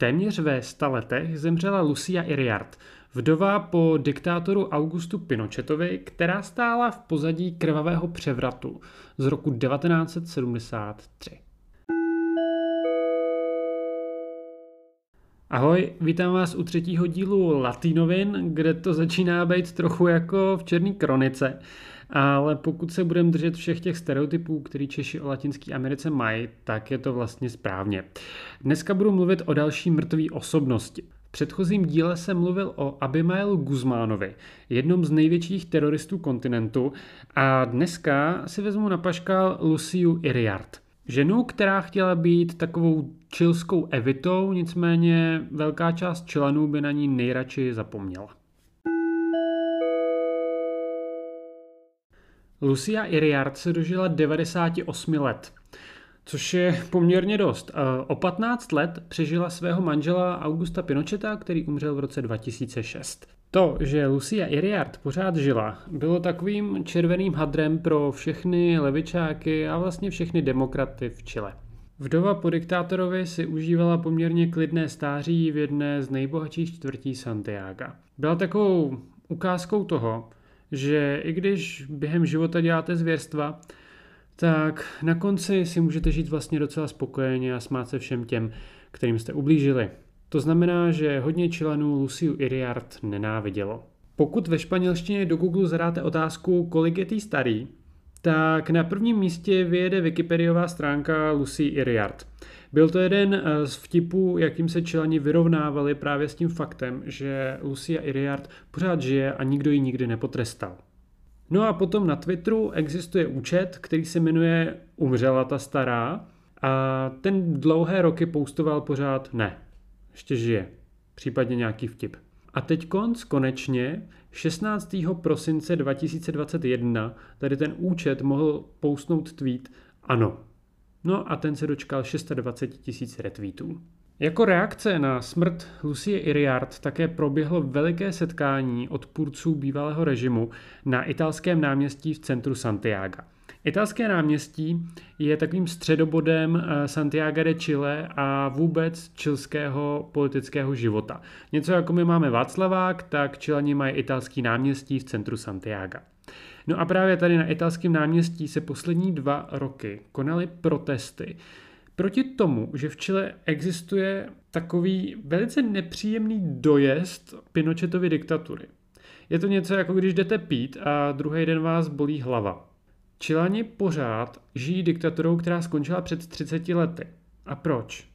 Téměř ve sta letech zemřela Lucia Iriart, vdova po diktátoru Augustu Pinochetovi, která stála v pozadí krvavého převratu z roku 1973. Ahoj, vítám vás u třetího dílu Latinovin, kde to začíná být trochu jako v Černé kronice. Ale pokud se budeme držet všech těch stereotypů, který Češi o Latinské Americe mají, tak je to vlastně správně. Dneska budu mluvit o další mrtvé osobnosti. V předchozím díle jsem mluvil o Abimailu Guzmánovi, jednom z největších teroristů kontinentu a dneska si vezmu na paškal Luciu Iriart. Ženu, která chtěla být takovou čilskou evitou, nicméně velká část členů by na ní nejradši zapomněla. Lucia Iriart se dožila 98 let, což je poměrně dost. O 15 let přežila svého manžela Augusta Pinocheta, který umřel v roce 2006. To, že Lucia Iriart pořád žila, bylo takovým červeným hadrem pro všechny levičáky a vlastně všechny demokraty v Chile. Vdova po diktátorovi si užívala poměrně klidné stáří v jedné z nejbohatších čtvrtí Santiago. Byla takovou ukázkou toho, že i když během života děláte zvěrstva, tak na konci si můžete žít vlastně docela spokojeně a smát se všem těm, kterým jste ublížili. To znamená, že hodně členů Luciu Iriart nenávidělo. Pokud ve španělštině do Google zadáte otázku, kolik je tý starý, tak na prvním místě vyjede Wikipediová stránka Lucy Iriart. Byl to jeden eh, z vtipů, jakým se čelani vyrovnávali právě s tím faktem, že Lucia Iriart pořád žije a nikdo ji nikdy nepotrestal. No a potom na Twitteru existuje účet, který se jmenuje Umřela ta stará a ten dlouhé roky poustoval pořád ne, ještě žije, případně nějaký vtip. A teď konc konečně 16. prosince 2021 tady ten účet mohl pousnout tweet ano. No a ten se dočkal 620 tisíc retweetů. Jako reakce na smrt Lucie Iriart také proběhlo veliké setkání odpůrců bývalého režimu na italském náměstí v centru Santiago. Italské náměstí je takovým středobodem eh, Santiago de Chile a vůbec čilského politického života. Něco jako my máme Václavák, tak Čilani mají italský náměstí v centru Santiago. No a právě tady na italském náměstí se poslední dva roky konaly protesty proti tomu, že v Chile existuje takový velice nepříjemný dojezd Pinochetovy diktatury. Je to něco jako když jdete pít a druhý den vás bolí hlava. Čilani pořád žijí diktaturou, která skončila před 30 lety. A proč?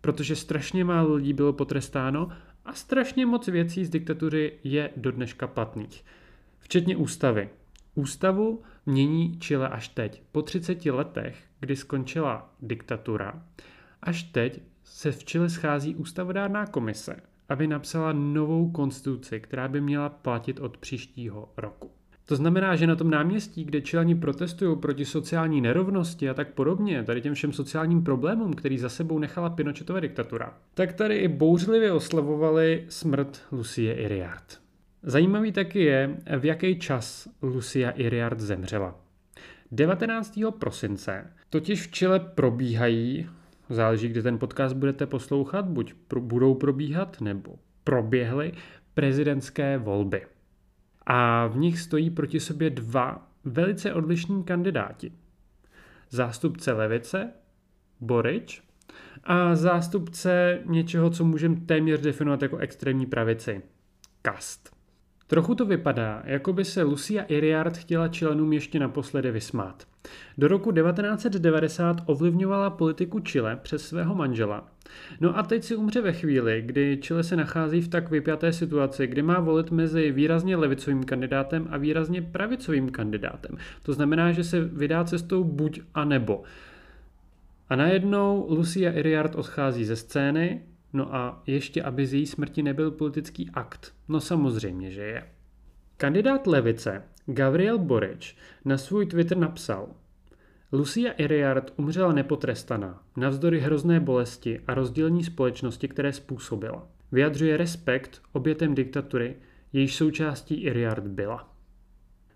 Protože strašně málo lidí bylo potrestáno a strašně moc věcí z diktatury je do dneška platných. Včetně ústavy. Ústavu mění Chile až teď. Po 30 letech, kdy skončila diktatura, až teď se v Chile schází ústavodárná komise, aby napsala novou konstituci, která by měla platit od příštího roku. To znamená, že na tom náměstí, kde čelani protestují proti sociální nerovnosti a tak podobně, tady těm všem sociálním problémům, který za sebou nechala Pinochetova diktatura, tak tady i bouřlivě oslavovali smrt Lucie Iriart. Zajímavý taky je, v jaký čas Lucia Iriart zemřela. 19. prosince totiž v Chile probíhají, záleží, kdy ten podcast budete poslouchat, buď pro, budou probíhat nebo proběhly prezidentské volby a v nich stojí proti sobě dva velice odlišní kandidáti. Zástupce levice, Borič, a zástupce něčeho, co můžeme téměř definovat jako extrémní pravici, Kast. Trochu to vypadá, jako by se Lucia Iriart chtěla Čilenům ještě naposledy vysmát. Do roku 1990 ovlivňovala politiku Chile přes svého manžela. No a teď si umře ve chvíli, kdy Chile se nachází v tak vypjaté situaci, kdy má volit mezi výrazně levicovým kandidátem a výrazně pravicovým kandidátem. To znamená, že se vydá cestou buď a nebo. A najednou Lucia Iriart odchází ze scény, No a ještě, aby z její smrti nebyl politický akt. No samozřejmě, že je. Kandidát levice Gabriel Boric na svůj Twitter napsal Lucia Iriart umřela nepotrestaná, navzdory hrozné bolesti a rozdělení společnosti, které způsobila. Vyjadřuje respekt obětem diktatury, jejíž součástí Iriart byla.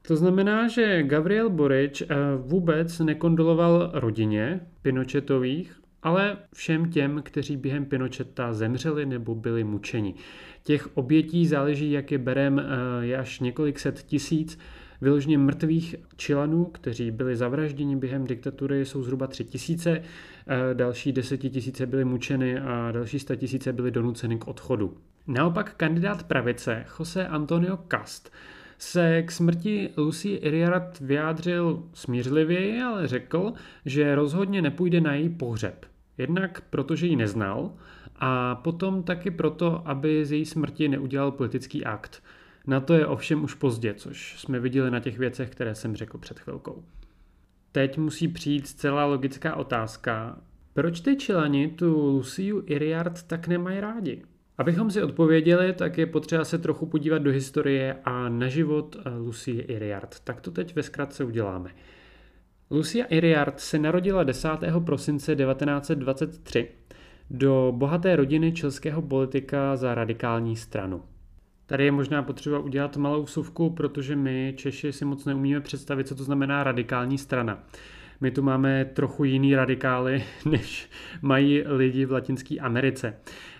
To znamená, že Gabriel Boric eh, vůbec nekondoloval rodině Pinochetových ale všem těm, kteří během Pinocheta zemřeli nebo byli mučeni. Těch obětí záleží, jak je berem, eh, je až několik set tisíc. Vyloženě mrtvých čilanů, kteří byli zavražděni během diktatury, jsou zhruba tři tisíce, eh, další desetitisíce byly mučeny a další sta tisíce byly donuceny k odchodu. Naopak kandidát pravice Jose Antonio Cast se k smrti Lucy Iriart vyjádřil smířlivěji, ale řekl, že rozhodně nepůjde na její pohřeb. Jednak protože ji neznal a potom taky proto, aby z její smrti neudělal politický akt. Na to je ovšem už pozdě, což jsme viděli na těch věcech, které jsem řekl před chvilkou. Teď musí přijít zcela logická otázka, proč ty čilani tu Luciu Iriart tak nemají rádi? Abychom si odpověděli, tak je potřeba se trochu podívat do historie a na život eh, Lucie Iriart. Tak to teď ve zkratce uděláme. Lucia Iriart se narodila 10. prosince 1923 do bohaté rodiny českého politika za radikální stranu. Tady je možná potřeba udělat malou vsuvku, protože my Češi si moc neumíme představit, co to znamená radikální strana. My tu máme trochu jiný radikály, než mají lidi v Latinské Americe.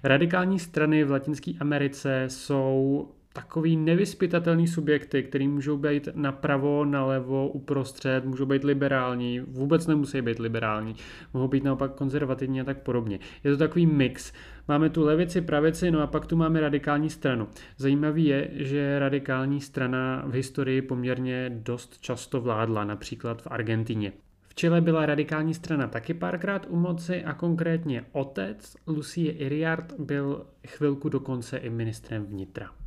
Radikální strany v Latinské Americe jsou takový nevyspytatelný subjekty, který můžou být napravo, nalevo, uprostřed, můžou být liberální, vůbec nemusí být liberální, mohou být naopak konzervativní a tak podobně. Je to takový mix. Máme tu levici, pravici, no a pak tu máme radikální stranu. Zajímavý je, že radikální strana v historii poměrně dost často vládla, například v Argentině. Chile byla radikální strana taky párkrát u moci a konkrétně otec Lucie Iriart byl chvilku dokonce i ministrem vnitra.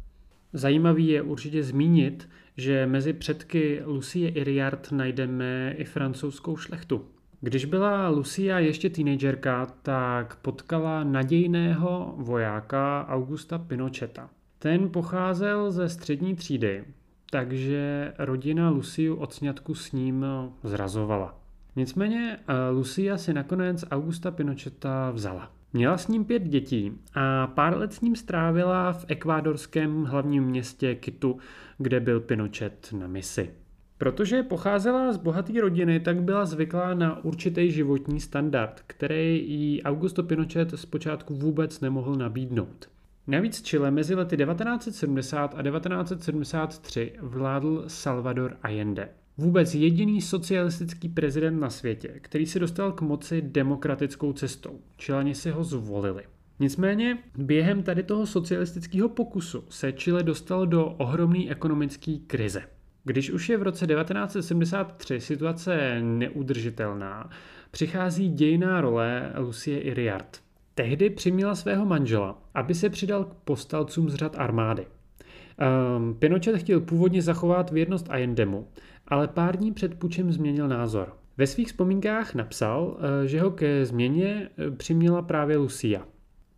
Zajímavý je určitě zmínit, že mezi předky Lucie Iriart najdeme i francouzskou šlechtu. Když byla Lucia ještě teenagerka, tak potkala nadějného vojáka Augusta Pinocheta. Ten pocházel ze střední třídy, takže rodina Luciu od sňatku s ním zrazovala. Nicméně eh, Lucia si nakonec Augusta Pinocheta vzala. Měla s ním pět dětí a pár let s ním strávila v ekvádorském hlavním městě Kitu, kde byl Pinochet na misi. Protože pocházela z bohaté rodiny, tak byla zvyklá na určitý životní standard, který jí Augusto Pinochet zpočátku vůbec nemohl nabídnout. Navíc Chile mezi lety 1970 a 1973 vládl Salvador Allende. Vůbec jediný socialistický prezident na světě, který se dostal k moci demokratickou cestou. Čilani si ho zvolili. Nicméně během tady toho socialistického pokusu se Chile dostal do ohromné ekonomické krize. Když už je v roce 1973 situace neudržitelná, přichází dějná role Lucie Iriart. Tehdy přiměla svého manžela, aby se přidal k postalcům z řad armády. Um, Pinochet chtěl původně zachovat věrnost Allendemu, ale pár dní před pučem změnil názor. Ve svých vzpomínkách napsal, eh, že ho ke změně eh, přiměla právě Lucia.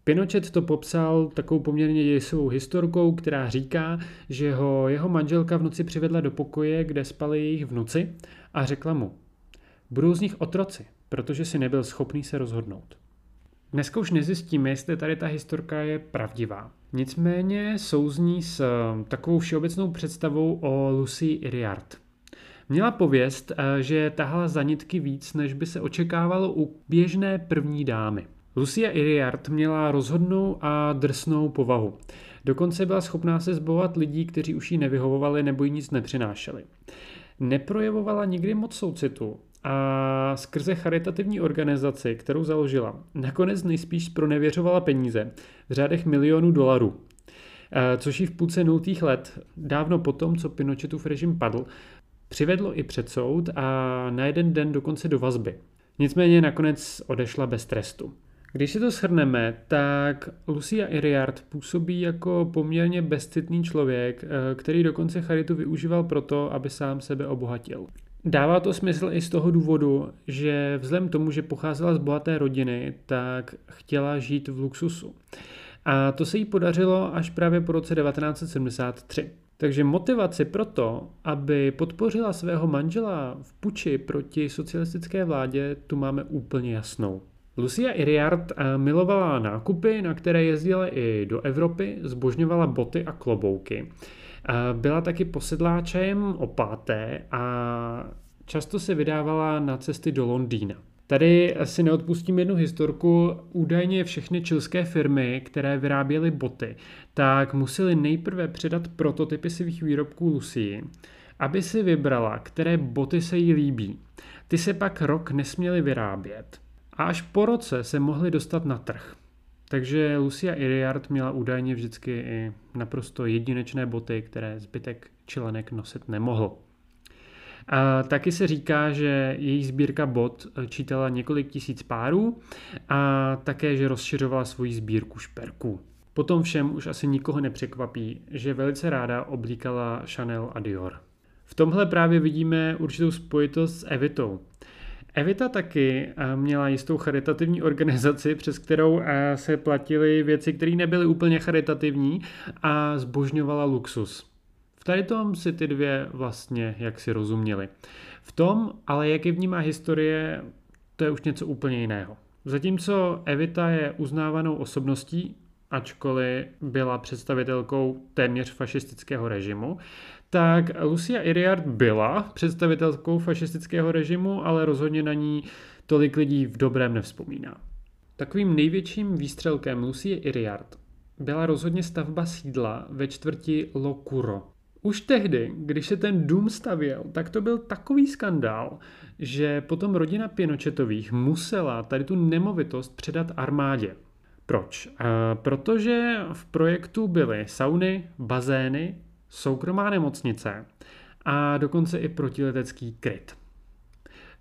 Pinochet to popsal takovou poměrně děsivou historkou, která říká, že ho jeho manželka v noci přivedla do pokoje, kde spali jejich vnuci a řekla mu, budou z nich otroci, protože si nebyl schopný se rozhodnout. Dneska už nezjistíme, jestli tady ta historka je pravdivá. Nicméně souzní s eh, takovou všeobecnou představou o Lucy Iriart. Měla pověst, eh, že tahala za nitky víc, než by se očekávalo u běžné první dámy. Lucia Iriart měla rozhodnou a drsnou povahu. Dokonce byla schopná se zbavovat lidí, kteří už jí nevyhovovali nebo jí nic nepřinášeli. Neprojevovala nikdy moc soucitu a skrze charitativní organizaci, kterou založila, nakonec nejspíš pronevěřovala peníze v řádech milionů dolarů. Eh, což ji v půlce nultých let, dávno potom, co Pinochetův režim padl, přivedlo i před soud a na jeden den dokonce do vazby. Nicméně nakonec odešla bez trestu. Když si to shrneme, tak Lucia Iriart působí jako poměrně bezcitný člověk, eh, který dokonce charitu využíval proto, aby sám sebe obohatil. Dává to smysl i z toho důvodu, že vzhledem tomu, že pocházela z bohaté rodiny, tak chtěla žít v luxusu. A to se jí podařilo až právě po roce 1973. Takže motivaci pro to, aby podpořila svého manžela v puči proti socialistické vládě, tu máme úplně jasnou. Lucia Iriart eh, milovala nákupy, na které jezdila i do Evropy, zbožňovala boty a klobouky. Byla taky posedláčem opáté a často se vydávala na cesty do Londýna. Tady si neodpustím jednu historku. Údajně všechny čilské firmy, které vyráběly boty, tak museli nejprve předat prototypy svých výrobků Lucii, aby si vybrala, které boty se jí líbí. Ty se pak rok nesměly vyrábět a až po roce se mohly dostat na trh. Takže Lucia Iriart měla údajně vždycky i naprosto jedinečné boty, které zbytek čilenek nosit nemohl. A taky se říká, že její sbírka bot čítala několik tisíc párů a také, že rozšiřovala svoji sbírku šperků. Potom všem už asi nikoho nepřekvapí, že velice ráda oblíkala Chanel a Dior. V tomhle právě vidíme určitou spojitost s Evitou. Evita taky eh, měla jistou charitativní organizaci, přes kterou eh, se platily věci, které nebyly úplně charitativní a zbožňovala luxus. V tady tom si ty dvě vlastně jak si rozuměli. V tom, ale jak je vnímá historie, to je už něco úplně jiného. Zatímco Evita je uznávanou osobností, ačkoliv byla představitelkou téměř fašistického režimu, tak Lucia Iriart byla představitelkou fašistického režimu, ale rozhodně na ní tolik lidí v dobrém nevzpomíná. Takovým největším výstřelkem Lucie Iriart byla rozhodně stavba sídla ve čtvrti Locuro. Už tehdy, když se ten dům stavěl, tak to byl takový skandál, že potom rodina Pinochetových musela tady tu nemovitost předat armádě. Proč? E, protože v projektu byly sauny, bazény, soukromá nemocnice a dokonce i protiletecký kryt.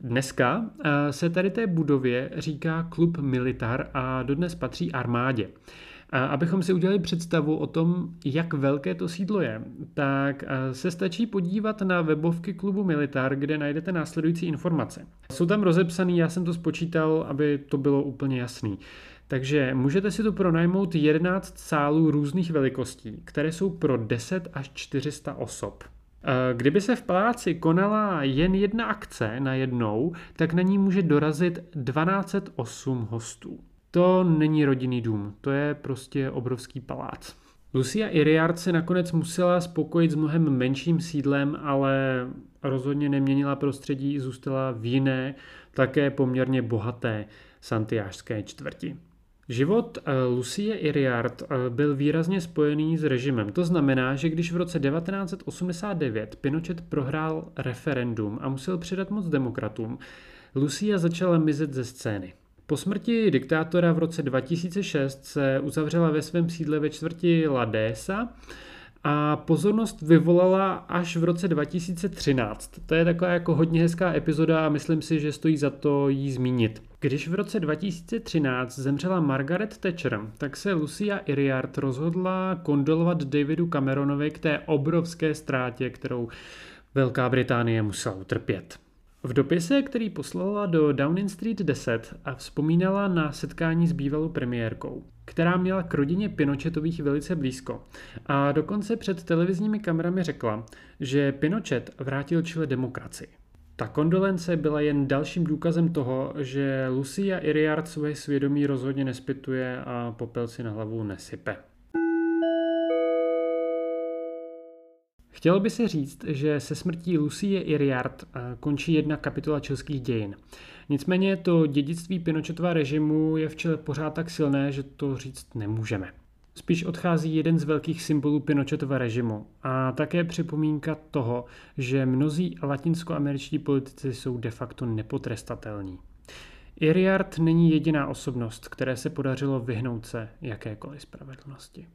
Dneska eh, se tady té budově říká klub Militar a dodnes patří armádě. A abychom si udělali představu o tom, jak velké to sídlo je, tak eh, se stačí podívat na webovky klubu Militar, kde najdete následující informace. Jsou tam rozepsaný, já jsem to spočítal, aby to bylo úplně jasný. Takže můžete si tu pronajmout 11 sálů různých velikostí, které jsou pro 10 až 400 osob. Eh, kdyby se v paláci konala jen jedna akce na jednou, tak na ní může dorazit 1208 hostů. To není rodinný dům, to je prostě obrovský palác. Lucia Iriart se nakonec musela spokojit s mnohem menším sídlem, ale rozhodně neměnila prostředí, zůstala v jiné, také poměrně bohaté santiářské čtvrti. Život eh, Lucie Iriart eh, byl výrazně spojený s režimem. To znamená, že když v roce 1989 Pinochet prohrál referendum a musel předat moc demokratům, Lucia začala mizet ze scény. Po smrti diktátora v roce 2006 se uzavřela ve svém sídle ve čtvrti Ladesa a pozornost vyvolala až v roce 2013. To je taková jako hodně hezká epizoda a myslím si, že stojí za to jí zmínit. Když v roce 2013 zemřela Margaret Thatcher, tak se Lucia Iriart rozhodla kondolovat Davidu Cameronovi k té obrovské ztrátě, kterou Velká Británie musela utrpět. V dopise, který poslala do Downing Street 10 a vzpomínala na setkání s bývalou premiérkou, která měla k rodině Pinochetových velice blízko. A dokonce před televizními kamerami řekla, že Pinochet vrátil Chile demokracii. Ta kondolence byla jen dalším důkazem toho, že Lucia Iriart svoje svědomí rozhodně nespituje a popel si na hlavu nesype. Chtělo by se říct, že se smrtí Lucie Iriart eh, končí jedna kapitola českých dějin. Nicméně to dědictví Pinochetova režimu je v Chile pořád tak silné, že to říct nemůžeme. Spíš odchází jeden z velkých symbolů Pinochetova režimu a také připomínka toho, že mnozí latinskoameričtí politici jsou de facto nepotrestatelní. Iriart není jediná osobnost, které se podařilo vyhnout se jakékoliv spravedlnosti.